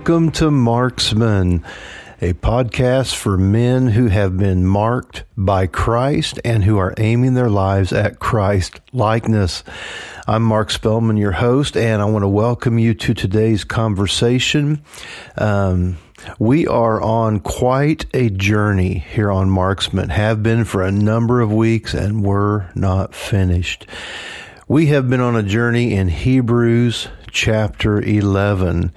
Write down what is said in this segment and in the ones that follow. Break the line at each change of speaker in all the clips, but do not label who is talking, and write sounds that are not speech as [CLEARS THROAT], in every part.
Welcome to Marksman, a podcast for men who have been marked by Christ and who are aiming their lives at Christ likeness. I'm Mark Spellman, your host, and I want to welcome you to today's conversation. Um, we are on quite a journey here on Marksman, have been for a number of weeks, and we're not finished. We have been on a journey in Hebrews chapter 11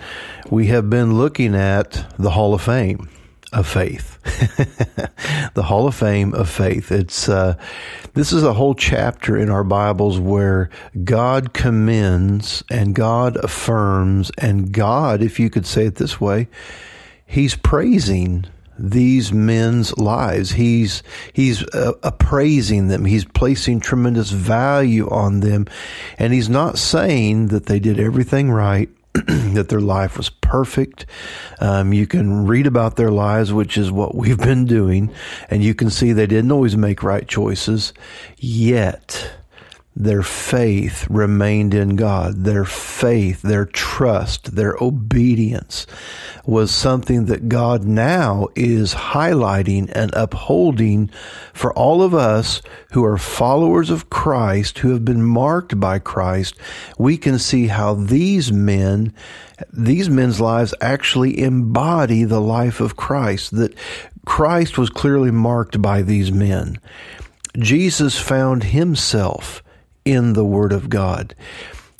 we have been looking at the Hall of Fame of faith. [LAUGHS] the Hall of Fame of faith. It's uh, this is a whole chapter in our Bibles where God commends and God affirms and God, if you could say it this way, He's praising these men's lives. He's he's uh, appraising them. He's placing tremendous value on them, and he's not saying that they did everything right [CLEARS THROAT] that their life was perfect. Um, you can read about their lives, which is what we've been doing, and you can see they didn't always make right choices. Yet, their faith remained in God. Their faith, their trust, their obedience was something that God now is highlighting and upholding for all of us who are followers of Christ, who have been marked by Christ. We can see how these men, these men's lives actually embody the life of Christ, that Christ was clearly marked by these men. Jesus found himself in the Word of God.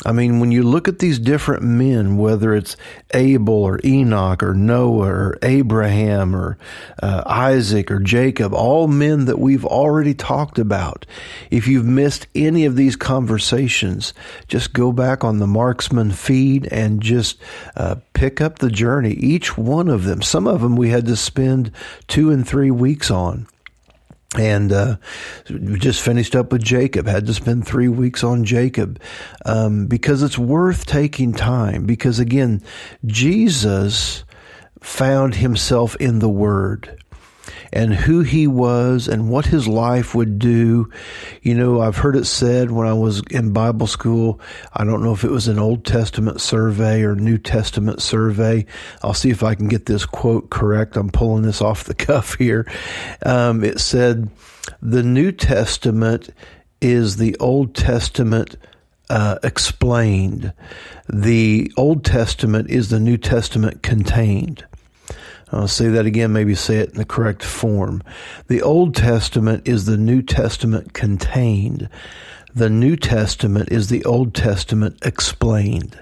I mean, when you look at these different men, whether it's Abel or Enoch or Noah or Abraham or uh, Isaac or Jacob, all men that we've already talked about, if you've missed any of these conversations, just go back on the Marksman feed and just uh, pick up the journey. Each one of them, some of them we had to spend two and three weeks on and uh, just finished up with Jacob. Had to spend three weeks on Jacob um, because it's worth taking time. Because again, Jesus found himself in the Word and who he was and what his life would do. You know, I've heard it said when I was in Bible school, I don't know if it was an Old Testament survey or New Testament survey. I'll see if I can get this quote correct. I'm pulling this off the [LAUGHS] cuff here. Um, it said, the New Testament is the Old Testament uh, explained. The Old Testament is the New Testament contained. I'll say that again, maybe say it in the correct form. The Old Testament is the New Testament contained. The New Testament is the Old Testament explained.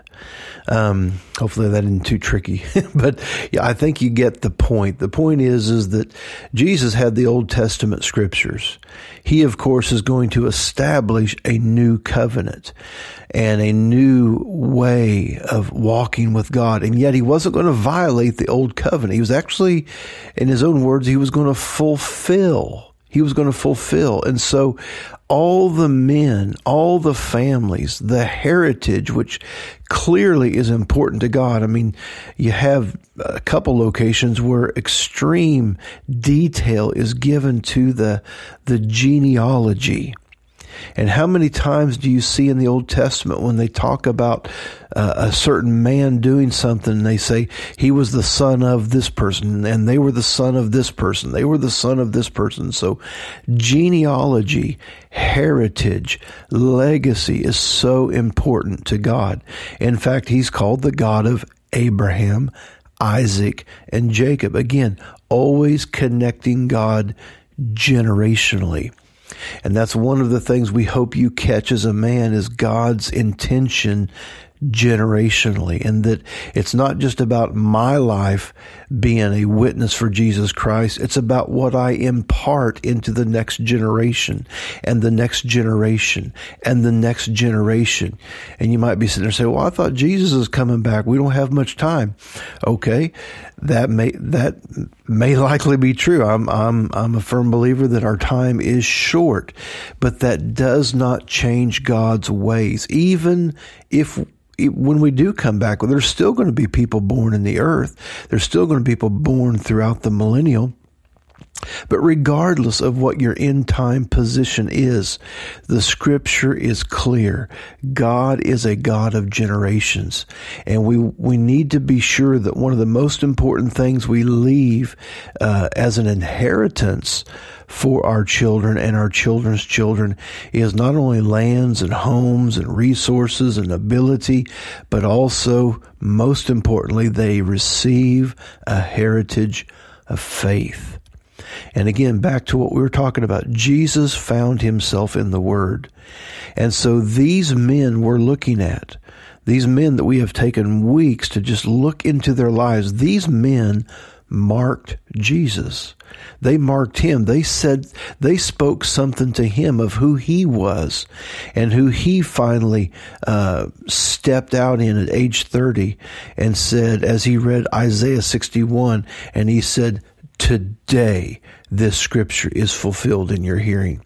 Um, hopefully that isn't too tricky, [LAUGHS] but yeah, I think you get the point. The point is, is that Jesus had the Old Testament scriptures. He, of course, is going to establish a new covenant and a new way of walking with God. And yet he wasn't going to violate the old covenant. He was actually, in his own words, he was going to fulfill he was going to fulfill. And so all the men, all the families, the heritage, which clearly is important to God. I mean, you have a couple locations where extreme detail is given to the, the genealogy. And how many times do you see in the Old Testament when they talk about uh, a certain man doing something, they say he was the son of this person, and they were the son of this person, they were the son of this person. So, genealogy, heritage, legacy is so important to God. In fact, He's called the God of Abraham, Isaac, and Jacob. Again, always connecting God generationally. And that's one of the things we hope you catch as a man is God's intention generationally and that it's not just about my life being a witness for Jesus Christ. It's about what I impart into the next generation and the next generation and the next generation. And you might be sitting there saying, well, I thought Jesus is coming back. We don't have much time. Okay. That may, that may likely be true. I'm, I'm, I'm a firm believer that our time is short, but that does not change God's ways. Even if when we do come back, well, there's still going to be people born in the earth. There's still going to be people born throughout the millennial. But regardless of what your end time position is, the scripture is clear. God is a God of generations. And we, we need to be sure that one of the most important things we leave uh, as an inheritance for our children and our children's children is not only lands and homes and resources and ability, but also, most importantly, they receive a heritage of faith. And again, back to what we were talking about, Jesus found himself in the Word. And so these men we're looking at, these men that we have taken weeks to just look into their lives, these men marked Jesus. They marked him. They said, they spoke something to him of who he was and who he finally uh, stepped out in at age 30 and said, as he read Isaiah 61, and he said, Today, this scripture is fulfilled in your hearing.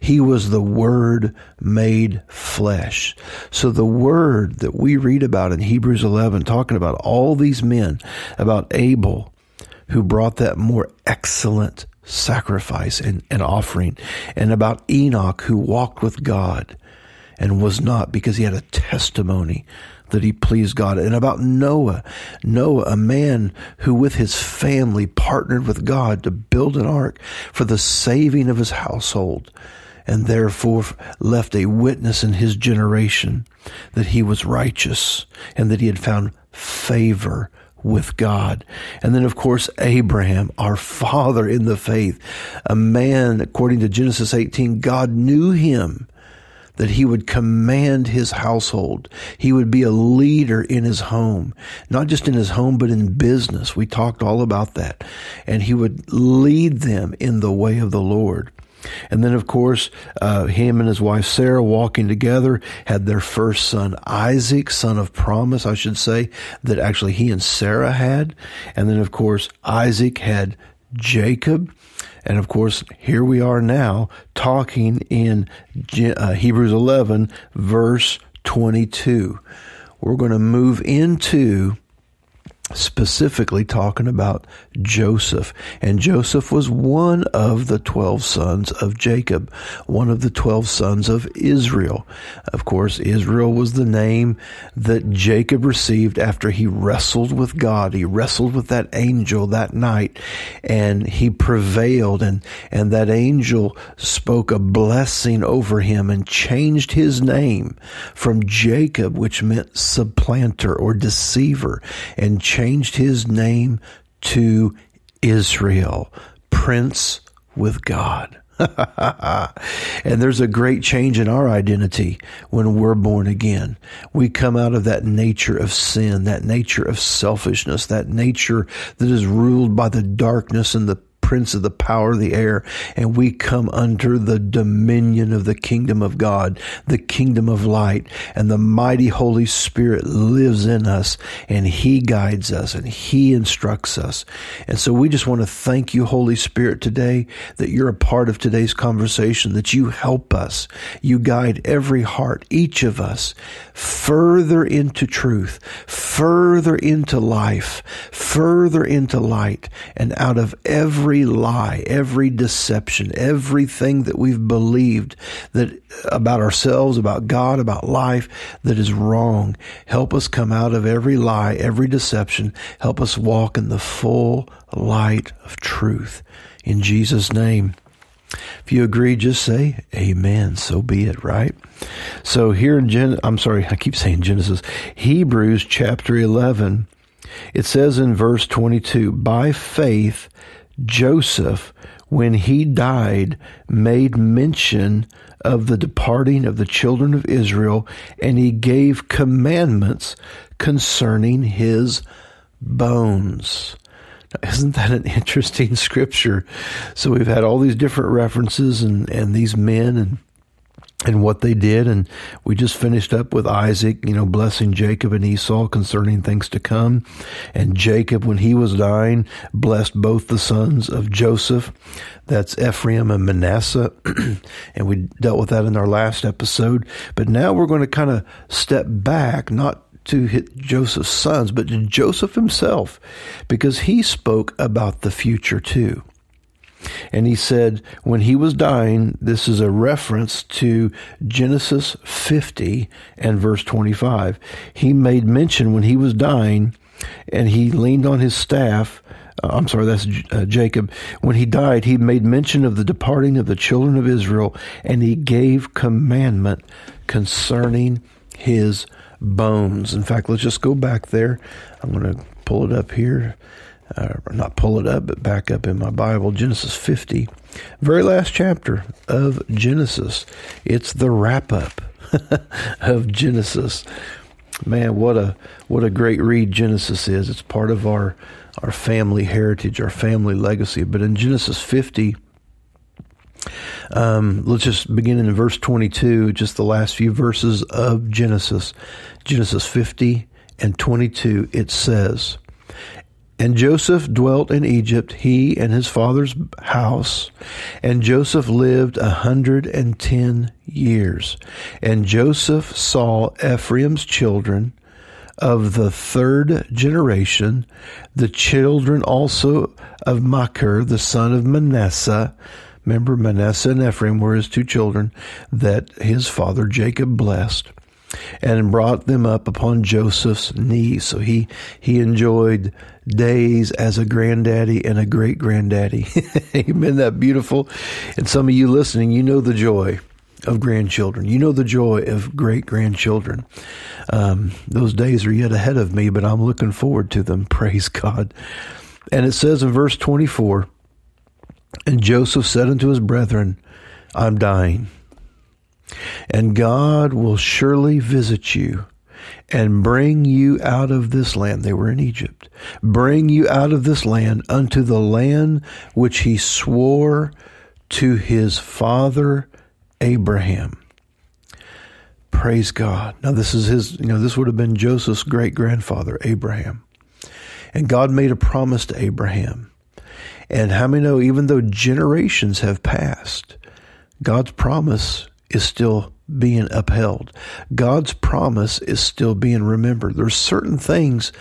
He was the Word made flesh. So the Word that we read about in Hebrews 11, talking about all these men, about Abel, who brought that more excellent sacrifice and, and offering, and about Enoch, who walked with God and was not because he had a testimony that he pleased God. And about Noah, Noah, a man who with his family partnered with God to build an ark for the saving of his household and therefore left a witness in his generation that he was righteous and that he had found favor with God. And then, of course, Abraham, our father in the faith, a man, according to Genesis 18, God knew him that he would command his household. He would be a leader in his home, not just in his home, but in business. We talked all about that. And he would lead them in the way of the Lord. And then, of course, uh, him and his wife Sarah walking together had their first son, Isaac, son of promise, I should say, that actually he and Sarah had. And then, of course, Isaac had Jacob. And of course, here we are now talking in uh, Hebrews 11, verse 22. We're going to move into specifically talking about Joseph. And Joseph was one of the 12 sons of Jacob, one of the 12 sons of Israel. Of course, Israel was the name that Jacob received after he wrestled with God. He wrestled with that angel that night and he prevailed and, and that angel spoke a blessing over him and changed his name from Jacob, which meant supplanter or deceiver, and changed his name to Israel, Prince with God. [LAUGHS] and there's a great change in our identity when we're born again. We come out of that nature of sin, that nature of selfishness, that nature that is ruled by the darkness and the prince of the power of the air, and we come under the dominion of the kingdom of God, the kingdom of light, and the mighty Holy Spirit lives in us, and He guides us, and He instructs us. And so we just want to thank you, Holy Spirit, today that you're a part of today's conversation, that you help us. You guide every heart, each of us, further into truth, further into life, further into light, and out of every every lie, every deception, everything that we've believed that about ourselves, about God, about life that is wrong. Help us come out of every lie, every deception. Help us walk in the full light of truth. In Jesus' name. If you agree, just say amen. So be it, right? So here in Gen, I'm sorry, I keep saying Genesis, Hebrews chapter 11, it says in verse 22, by faith, Joseph, when he died, made mention of the departing of the children of Israel, and he gave commandments concerning his bones. Now, isn't that an interesting [LAUGHS] scripture? So we've had all these different references and, and these men and and what they did. And we just finished up with Isaac, you know, blessing Jacob and Esau concerning things to come. And Jacob, when he was dying, blessed both the sons of Joseph. That's Ephraim and Manasseh. [CLEARS THROAT] and we dealt with that in our last episode. But now we're going to kind of step back, not to hit Joseph's sons, but to Joseph himself, because he spoke about the future too. And he said, when he was dying, this is a reference to Genesis 50 and verse 25. He made mention when he was dying and he leaned on his staff. Uh, I'm sorry, that's uh, Jacob. When he died, he made mention of the departing of the children of Israel and he gave commandment concerning his bones. In fact, let's just go back there. I'm going to pull it up here uh, not pull it up, but back up in my Bible, Genesis 50, very last chapter of Genesis. It's the wrap up [LAUGHS] of Genesis. Man, what a what a great read Genesis is. It's part of our our family heritage, our family legacy. But in Genesis 50, um, let's just begin in verse 22, just the last few verses of Genesis. Genesis 50 and 22, it says, and Joseph dwelt in Egypt, he and his father's house. And Joseph lived a hundred and ten years. And Joseph saw Ephraim's children of the third generation, the children also of Machir, the son of Manasseh. Remember, Manasseh and Ephraim were his two children that his father Jacob blessed and brought them up upon Joseph's knee. So he he enjoyed days as a granddaddy and a great granddaddy. [LAUGHS] Amen. That beautiful. And some of you listening, you know the joy of grandchildren. You know the joy of great grandchildren. Um, those days are yet ahead of me, but I'm looking forward to them. [LAUGHS] Praise God. And it says in verse 24, and Joseph said unto his brethren, I'm dying. And God will surely visit you and bring you out of this land. They were in Egypt. Bring you out of this land unto the land which he swore to his father Abraham. Praise God. Now, this is his, you know, this would have been Joseph's great grandfather, Abraham. And God made a promise to Abraham. And how many know, even though generations have passed, God's promise is still being upheld. God's promise is still being remembered. There's certain things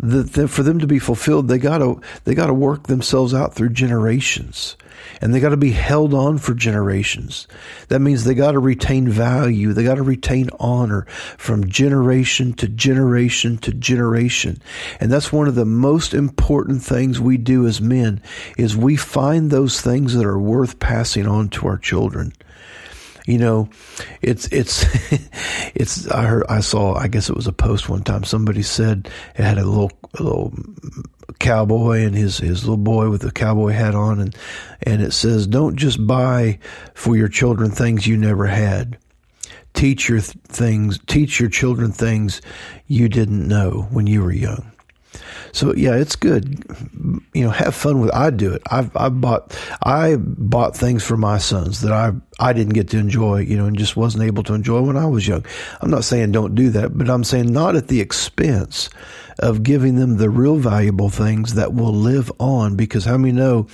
that, that for them to be fulfilled, they gotta they gotta work themselves out through generations. And they got to be held on for generations. That means they got to retain value. They got to retain honor from generation to generation to generation. And that's one of the most important things we do as men is we find those things that are worth passing on to our children you know, it's it's [LAUGHS] it's. I heard I saw. I guess it was a post one time. Somebody said it had a little a little cowboy and his his little boy with a cowboy hat on, and and it says, "Don't just buy for your children things you never had." Teach your th- things, teach your children things you didn't know when you were young. So yeah, it's good. You know, have fun with. I do it. I've I bought I bought things for my sons that I I didn't get to enjoy. You know, and just wasn't able to enjoy when I was young. I'm not saying don't do that, but I'm saying not at the expense of giving them the real valuable things that will live on. Because how many know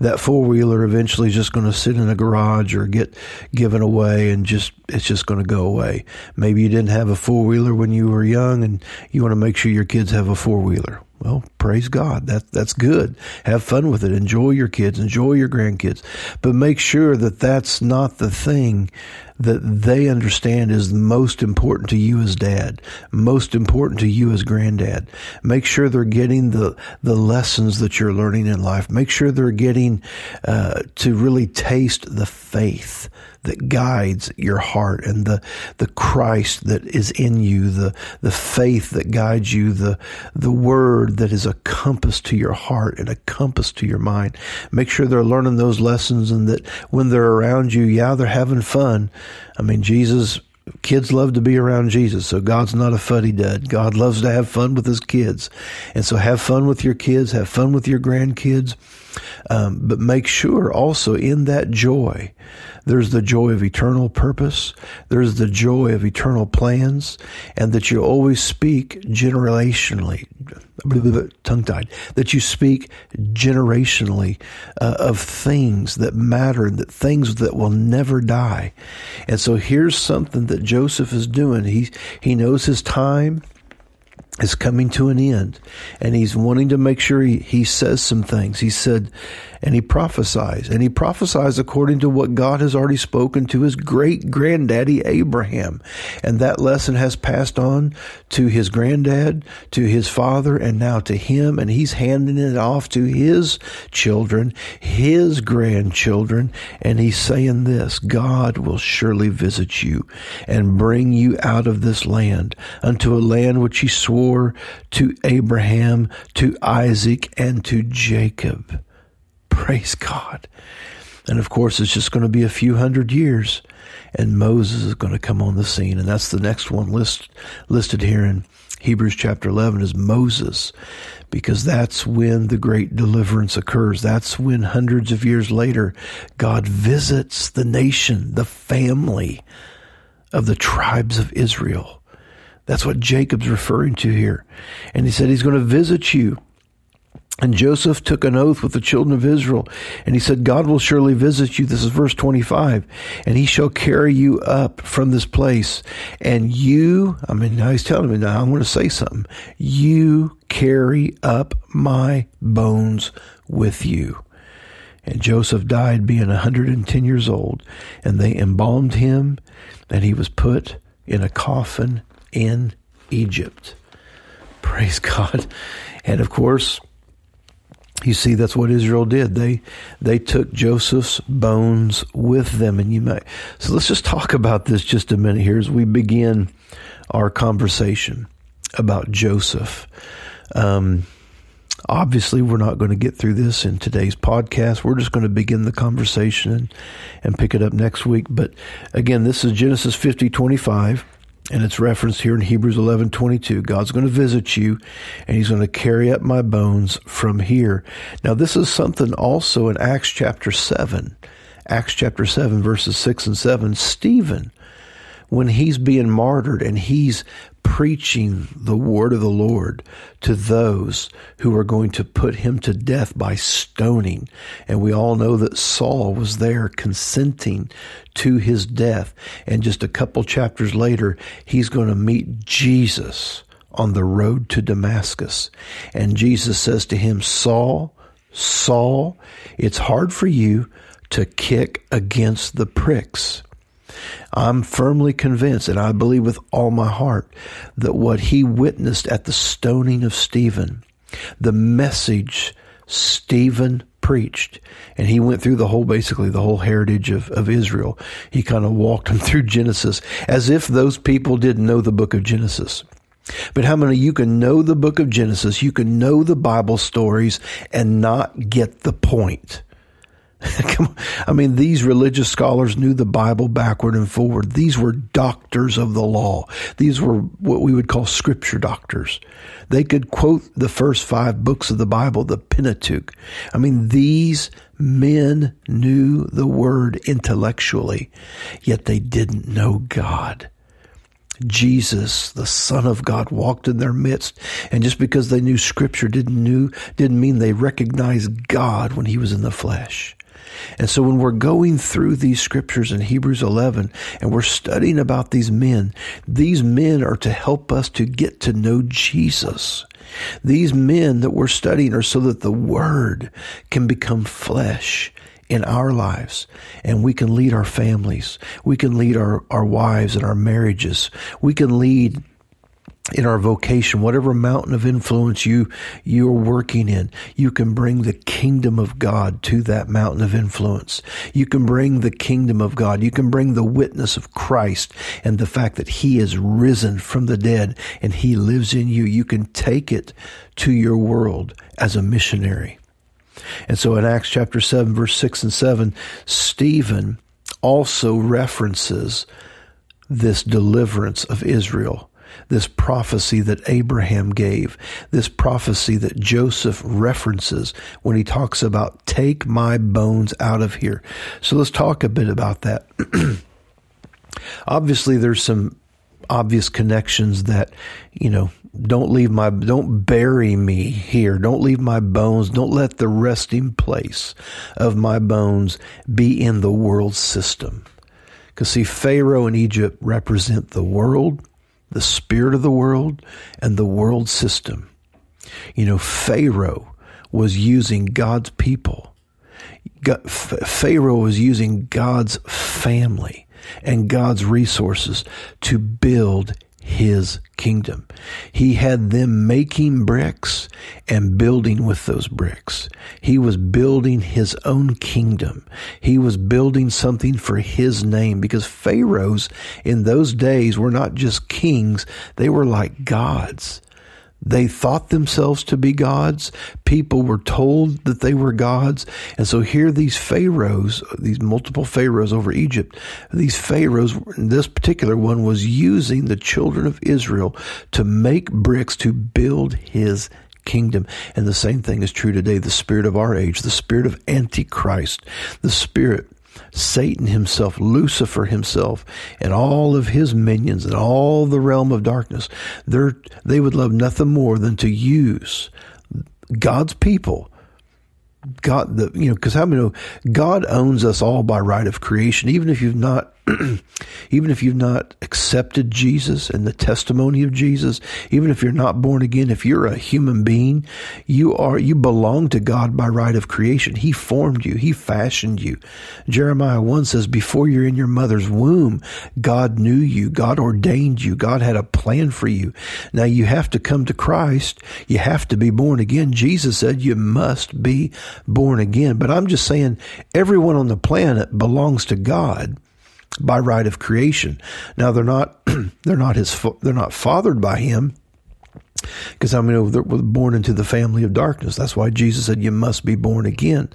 that four wheeler eventually is just going to sit in a garage or get given away and just it's just going to go away. Maybe you didn't have a four wheeler when you were young, and you want to make sure your kids have a four wheeler. Well, praise God. That that's good. Have fun with it. Enjoy your kids. Enjoy your grandkids. But make sure that that's not the thing that they understand is most important to you as dad, most important to you as granddad. Make sure they're getting the the lessons that you're learning in life. Make sure they're getting uh, to really taste the faith that guides your heart and the, the Christ that is in you, the, the faith that guides you, the, the word that is a compass to your heart and a compass to your mind. Make sure they're learning those lessons and that when they're around you, yeah, they're having fun. I mean, Jesus kids love to be around Jesus. So God's not a fuddy dud. God loves to have fun with his kids. And so have fun with your kids, have fun with your grandkids. Um, but make sure also in that joy, there's the joy of eternal purpose. There's the joy of eternal plans and that you always speak generationally, tongue tied, that you speak generationally uh, of things that matter, that things that will never die. And so here's something that Joseph is doing. He, he knows his time. Is coming to an end and he's wanting to make sure he, he says some things. He said, and he prophesies, and he prophesies according to what God has already spoken to his great granddaddy Abraham. And that lesson has passed on to his granddad, to his father, and now to him, and he's handing it off to his children, his grandchildren, and he's saying this God will surely visit you and bring you out of this land unto a land which he swore to Abraham, to Isaac, and to Jacob. Praise God. And of course, it's just going to be a few hundred years, and Moses is going to come on the scene. And that's the next one list, listed here in Hebrews chapter 11 is Moses, because that's when the great deliverance occurs. That's when hundreds of years later, God visits the nation, the family of the tribes of Israel. That's what Jacob's referring to here. And he said he's going to visit you and Joseph took an oath with the children of Israel, and he said, God will surely visit you. This is verse 25. And he shall carry you up from this place. And you, I mean, now he's telling me, now I'm going to say something. You carry up my bones with you. And Joseph died being 110 years old, and they embalmed him, and he was put in a coffin in Egypt. Praise God. And of course, you see, that's what Israel did. They they took Joseph's bones with them, and you might. So let's just talk about this just a minute here as we begin our conversation about Joseph. Um, obviously, we're not going to get through this in today's podcast. We're just going to begin the conversation and, and pick it up next week. But again, this is Genesis fifty twenty five and it's referenced here in Hebrews 11 22. God's going to visit you and he's going to carry up my bones from here. Now, this is something also in Acts chapter 7. Acts chapter 7, verses 6 and 7. Stephen, when he's being martyred and he's preaching the word of the Lord to those who are going to put him to death by stoning. And we all know that Saul was there consenting to his death. And just a couple chapters later, he's going to meet Jesus on the road to Damascus. And Jesus says to him, Saul, Saul, it's hard for you to kick against the pricks. I'm firmly convinced, and I believe with all my heart, that what he witnessed at the stoning of Stephen, the message Stephen preached, and he went through the whole, basically the whole heritage of, of Israel. He kind of walked them [LAUGHS] through Genesis as if those people didn't know the book of Genesis. But how many you can know the book of Genesis, you can know the Bible stories and not get the point? [LAUGHS] I mean, these religious scholars knew the Bible backward and forward. These were doctors of the law. These were what we would call scripture doctors. They could quote the first five books of the Bible, the Pentateuch. I mean, these men knew the word intellectually, yet they didn't know God. Jesus, the Son of God, walked in their midst. And just because they knew Scripture didn't knew didn't mean they recognized God when He was in the flesh. And so when we're going through these scriptures in Hebrews 11 and we're studying about these men, these men are to help us to get to know Jesus. These men that we're studying are so that the word can become flesh in our lives and we can lead our families. We can lead our, our wives and our marriages. We can lead in our vocation, whatever mountain of influence you you're working in, you can bring the kingdom of God to that mountain of influence. You can bring the kingdom of God. You can bring the witness of Christ and the fact that he is risen from the dead and he lives in you. You can take it to your world as a missionary. And so in Acts chapter 7 verse 6 and 7, Stephen also references this deliverance of Israel this prophecy that Abraham gave, this prophecy that Joseph references when he talks about take my bones out of here. So let's talk a bit about that. [CLEARS THROAT] Obviously, there's some obvious connections that, you know, don't leave my, don't bury me here. Don't leave my bones. Don't let the resting place of my bones be in the world system. Because see, Pharaoh and Egypt represent the world the spirit of the world, and the world system. You know, Pharaoh was using God's people. Pharaoh was using God's family and God's resources to build his kingdom. He had them making bricks and building with those bricks. He was building his own kingdom. He was building something for his name because pharaohs in those days were not just kings, they were like gods. They thought themselves to be gods. People were told that they were gods. And so here these pharaohs, these multiple pharaohs over Egypt, these pharaohs, this particular one was using the children of Israel to make bricks to build his kingdom. And the same thing is true today. The spirit of our age, the spirit of Antichrist, the spirit Satan himself, Lucifer himself, and all of his minions and all the realm of darkness, they would love nothing more than to use God's people. God, the you know, because how many know God owns us all by right of creation, even if you've not, [CLEARS THROAT] even if you've not accepted Jesus and the testimony of Jesus, even if you're not born again, if you're a human being, you are you belong to God by right of creation. He formed you, He fashioned you. Jeremiah one says, "Before you're in your mother's womb, God knew you, God ordained you, God had a plan for you." Now you have to come to Christ. You have to be born again. Jesus said you must be born again. But I'm just saying everyone on the planet belongs to God by right of creation. Now they're not [CLEARS THROAT] they're not his they're not fathered by him because I mean they're born into the family of darkness. That's why Jesus said you must be born again.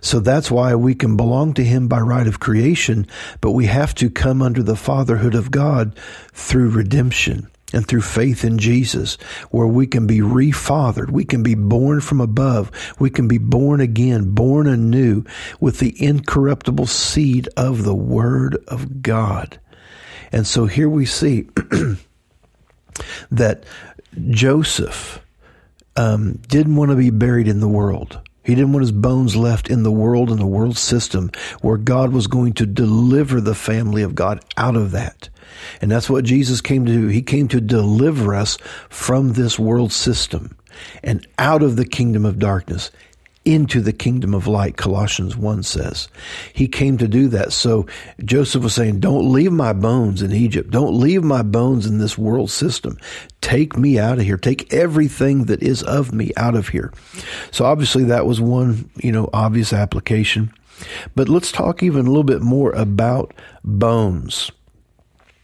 So that's why we can belong to him by right of creation, but we have to come under the fatherhood of God through redemption and through faith in Jesus, where we can be refathered, we can be born from above, we can be born again, born anew with the incorruptible seed of the Word of God. And so here we see [CLEARS THROAT] that Joseph um, didn't want to be buried in the world. He didn't want his bones left in the world and the world system where God was going to deliver the family of God out of that. And that's what Jesus came to do. He came to deliver us from this world system and out of the kingdom of darkness into the kingdom of light, Colossians 1 says. He came to do that. So Joseph was saying, Don't leave my bones in Egypt. Don't leave my bones in this world system. Take me out of here. Take everything that is of me out of here. So obviously that was one, you know, obvious application. But let's talk even a little bit more about bones.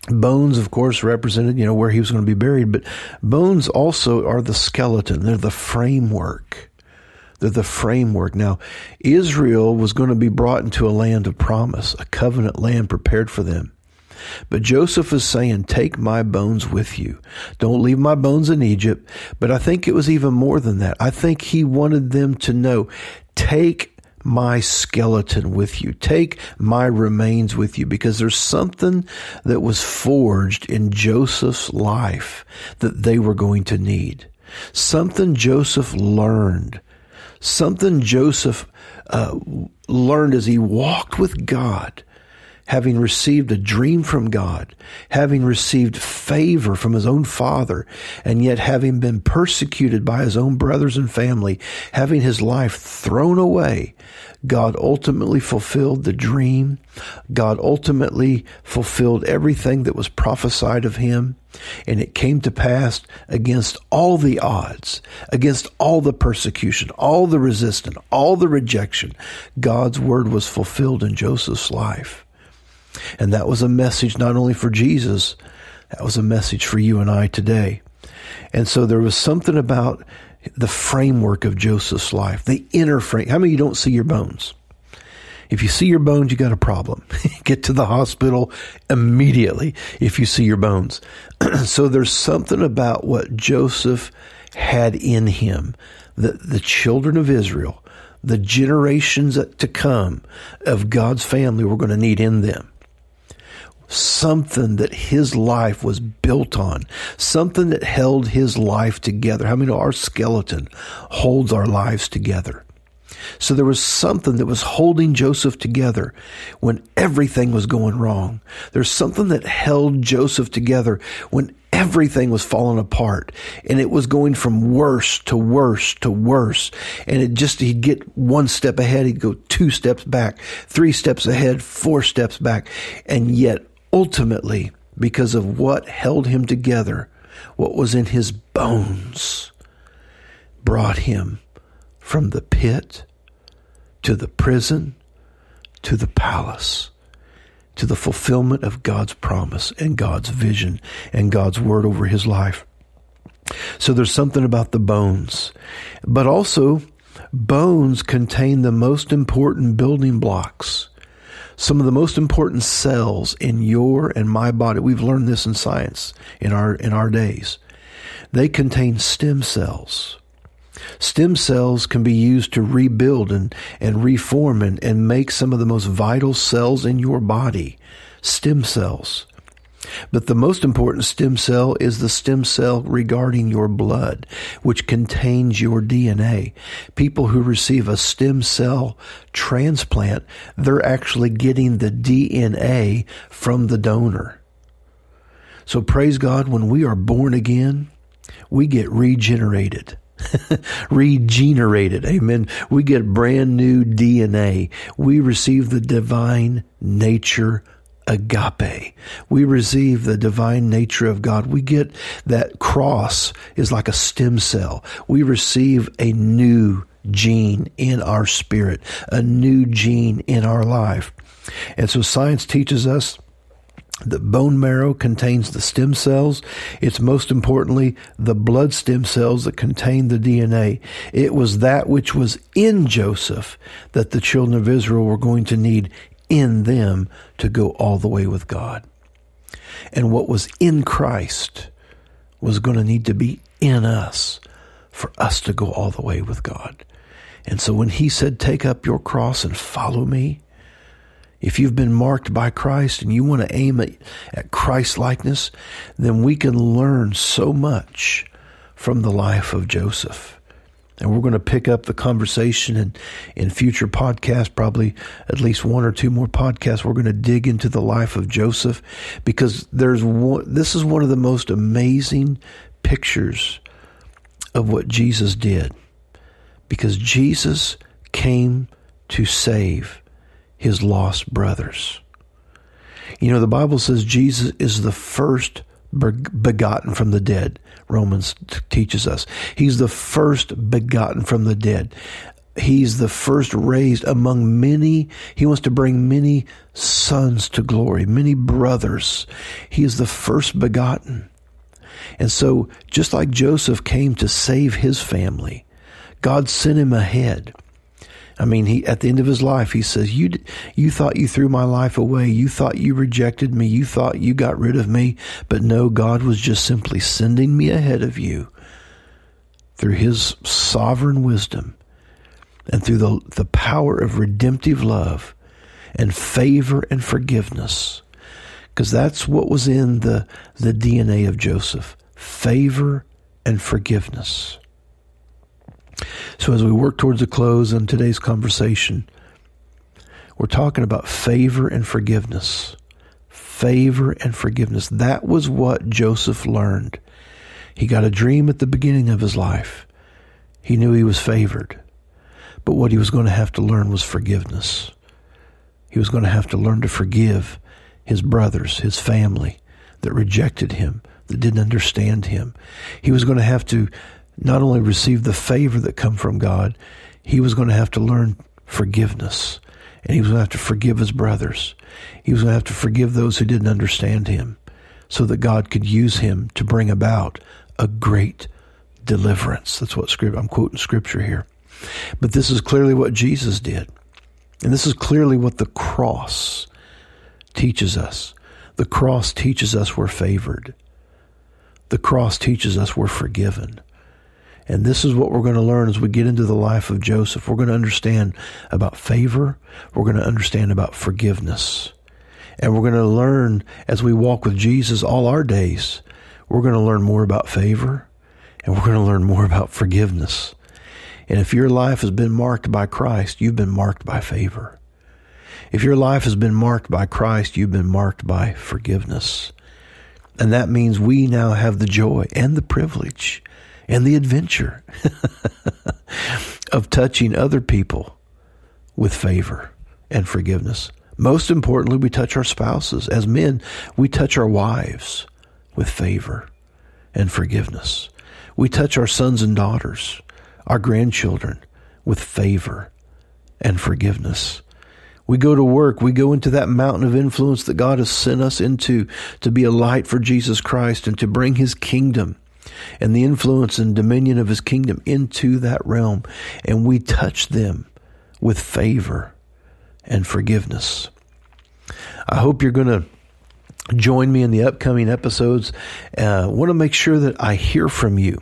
Bones, of course, represented, you know, where he was going to be buried, but bones also are the skeleton. They're the framework. They're the framework. Now, Israel was going to be brought into a land of promise, a covenant land prepared for them. But Joseph is saying, Take my bones with you. Don't leave my bones in Egypt. But I think it was even more than that. I think he wanted them to know, Take my skeleton with you. Take my remains with you because there's something that was forged in Joseph's life that they were going to need. Something Joseph learned. Something Joseph uh, learned as he walked with God having received a dream from God, having received favor from his own father, and yet having been persecuted by his own brothers and family, having his life thrown away, God ultimately fulfilled the dream. God ultimately fulfilled everything that was prophesied of him. And it came to pass against all the odds, against all the persecution, all the resistance, all the rejection. God's word was fulfilled in Joseph's life. And that was a message not only for Jesus, that was a message for you and I today. And so there was something about the framework of Joseph's life, the inner frame. How many you don't see your bones? If you see your bones, you got a problem. [LAUGHS] Get to the hospital immediately if you see your bones. [CLEARS THROAT] so there's something about what Joseph had in him that the children of Israel, the generations to come of God's family were going to need in them something that his life was built on, something that held his life together. How many our skeleton holds our lives together? So there was something that was holding Joseph together when everything was going wrong. There's something that held Joseph together when everything was falling apart and it was going from worse to worse to worse. And it just, he'd get one step ahead, he'd go two steps back, three steps ahead, four steps back. And yet ultimately, because of what held him together, what was in his bones, brought him from the pit to the prison to the palace to the fulfillment of God's promise and God's vision and God's word over his life. So there's something about the bones, but also bones contain the most important building blocks. Some of the most important cells in your and my body. We've learned this in science in our in our days. They contain stem cells. Stem cells can be used to rebuild and, and reform and, and make some of the most vital cells in your body. Stem cells. But the most important stem cell is the stem cell regarding your blood, which contains your DNA. People who receive a stem cell transplant, they're actually getting the DNA from the donor. So praise God, when we are born again, we get regenerated. [LAUGHS] regenerated. Amen. We get brand new DNA. We receive the divine nature agape. We receive the divine nature of God. We get that cross is like a stem cell. We receive a new gene in our spirit, a new gene in our life. And so science teaches us the bone marrow contains the stem cells. It's most importantly the blood stem cells that contain the DNA. It was that which was in Joseph that the children of Israel were going to need in them to go all the way with God. And what was in Christ was going to need to be in us for us to go all the way with God. And so when he said, Take up your cross and follow me, if you've been marked by Christ and you want to aim at, at Christ likeness, then we can learn so much from the life of Joseph. And we're going to pick up the conversation in, in future podcasts, probably at least one or two more podcasts. We're going to dig into the life of Joseph because there's one, this is one of the most amazing pictures of what Jesus did. Because Jesus came to save his lost brothers. You know, the Bible says Jesus is the first begotten from the dead. Romans t- teaches us. He's the first begotten from the dead. He's the first raised among many. He wants to bring many sons to glory, many brothers. He is the first begotten. And so, just like Joseph came to save his family, God sent him ahead. I mean, he at the end of his life, he says, "You you thought you threw my life away. You thought you rejected me. You thought you got rid of me, but no, God was just simply sending me ahead of you through his sovereign wisdom and through the the power of redemptive love and favor and forgiveness." Because that's what was in the, the DNA of Joseph favor and forgiveness. So, as we work towards the close on today's conversation, we're talking about favor and forgiveness. Favor and forgiveness. That was what Joseph learned. He got a dream at the beginning of his life. He knew he was favored. But what he was going to have to learn was forgiveness. He was going to have to learn to forgive his brothers, his family that rejected him, that didn't understand him. He was going to have to not only receive the favor that come from God, he was going to have to learn forgiveness. And he was going to have to forgive his brothers. He was going to have to forgive those who didn't understand him so that God could use him to bring about a great deliverance. That's what script, I'm quoting scripture here. But this is clearly what Jesus did. And this is clearly what the cross teaches us. The cross teaches us we're favored. The cross teaches us we're forgiven. And this is what we're going to learn as we get into the life of Joseph. We're going to understand about favor. We're going to understand about forgiveness. And we're going to learn as we walk with Jesus all our days. We're going to learn more about favor and we're going to learn more about forgiveness. And if your life has been marked by Christ, you've been marked by favor. If your life has been marked by Christ, you've been marked by forgiveness. And that means we now have the joy and the privilege and the adventure [LAUGHS] of touching other people with favor and forgiveness. Most importantly, we touch our spouses. As men, we touch our wives with favor and forgiveness. We touch our sons and daughters, our grandchildren with favor and forgiveness. We go to work. We go into that mountain of influence that God has sent us into to be a light for Jesus Christ and to bring his kingdom and the influence and dominion of his kingdom into that realm. And we touch them with favor and forgiveness. I hope you're going to join me in the upcoming episodes. Uh, I want to make sure that I hear from you.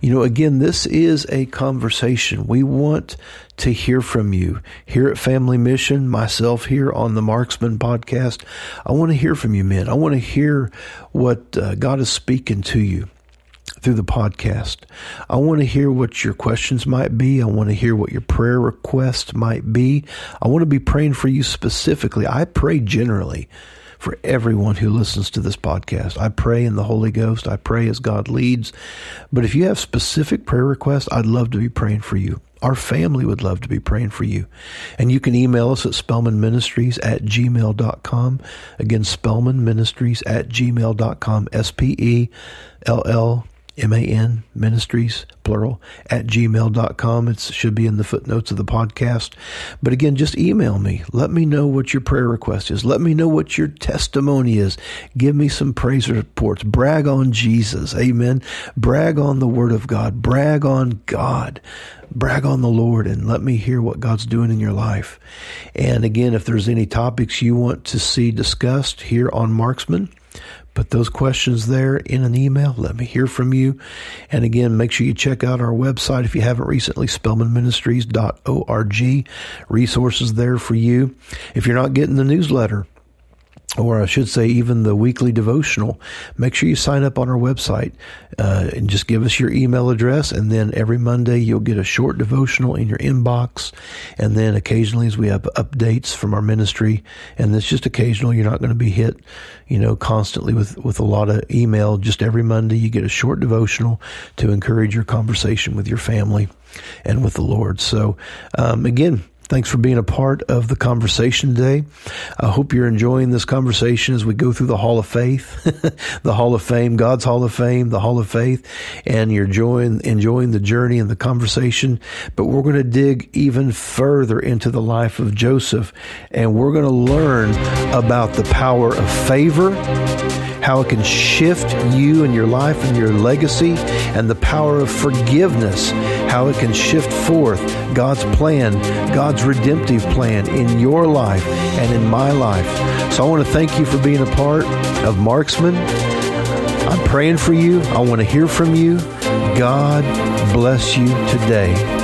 You know, again, this is a conversation. We want to hear from you here at Family Mission, myself here on the Marksman podcast. I want to hear from you, men. I want to hear what uh, God is speaking to you through the podcast. I want to hear what your questions might be. I want to hear what your prayer requests might be. I want to be praying for you specifically. I pray generally for everyone who listens to this podcast. I pray in the Holy Ghost. I pray as God leads. But if you have specific prayer requests, I'd love to be praying for you. Our family would love to be praying for you. And you can email us at spellmanministries at gmail.com. Again, spellmanministries at gmail.com. S P E L L M-A-N ministries, plural, at gmail.com. It should be in the footnotes of the podcast. But again, just email me. Let me know what your prayer request is. Let me know what your testimony is. Give me some praise reports. Brag on Jesus. Amen. Brag on the word of God. Brag on God. Brag on the Lord and let me hear what God's doing in your life. And again, if there's any topics you want to see discussed here on Marksman, Put those questions there in an email. Let me hear from you. And again, make sure you check out our website if you haven't recently, spellmanministries.org. Resources there for you. If you're not getting the newsletter, or I should say, even the weekly devotional, make sure you sign up on our website uh, and just give us your email address. And then every Monday, you'll get a short devotional in your inbox. And then occasionally, as we have updates from our ministry, and it's just occasional, you're not going to be hit, you know, constantly with, with a lot of email. Just every Monday, you get a short devotional to encourage your conversation with your family and with the Lord. So, um, again, Thanks for being a part of the conversation today. I hope you're enjoying this conversation as we go through the Hall of Faith, [LAUGHS] the Hall of Fame, God's Hall of Fame, the Hall of Faith, and you're enjoying, enjoying the journey and the conversation. But we're going to dig even further into the life of Joseph, and we're going to learn about the power of favor how it can shift you and your life and your legacy, and the power of forgiveness, how it can shift forth God's plan, God's redemptive plan in your life and in my life. So I want to thank you for being a part of Marksman. I'm praying for you. I want to hear from you. God bless you today.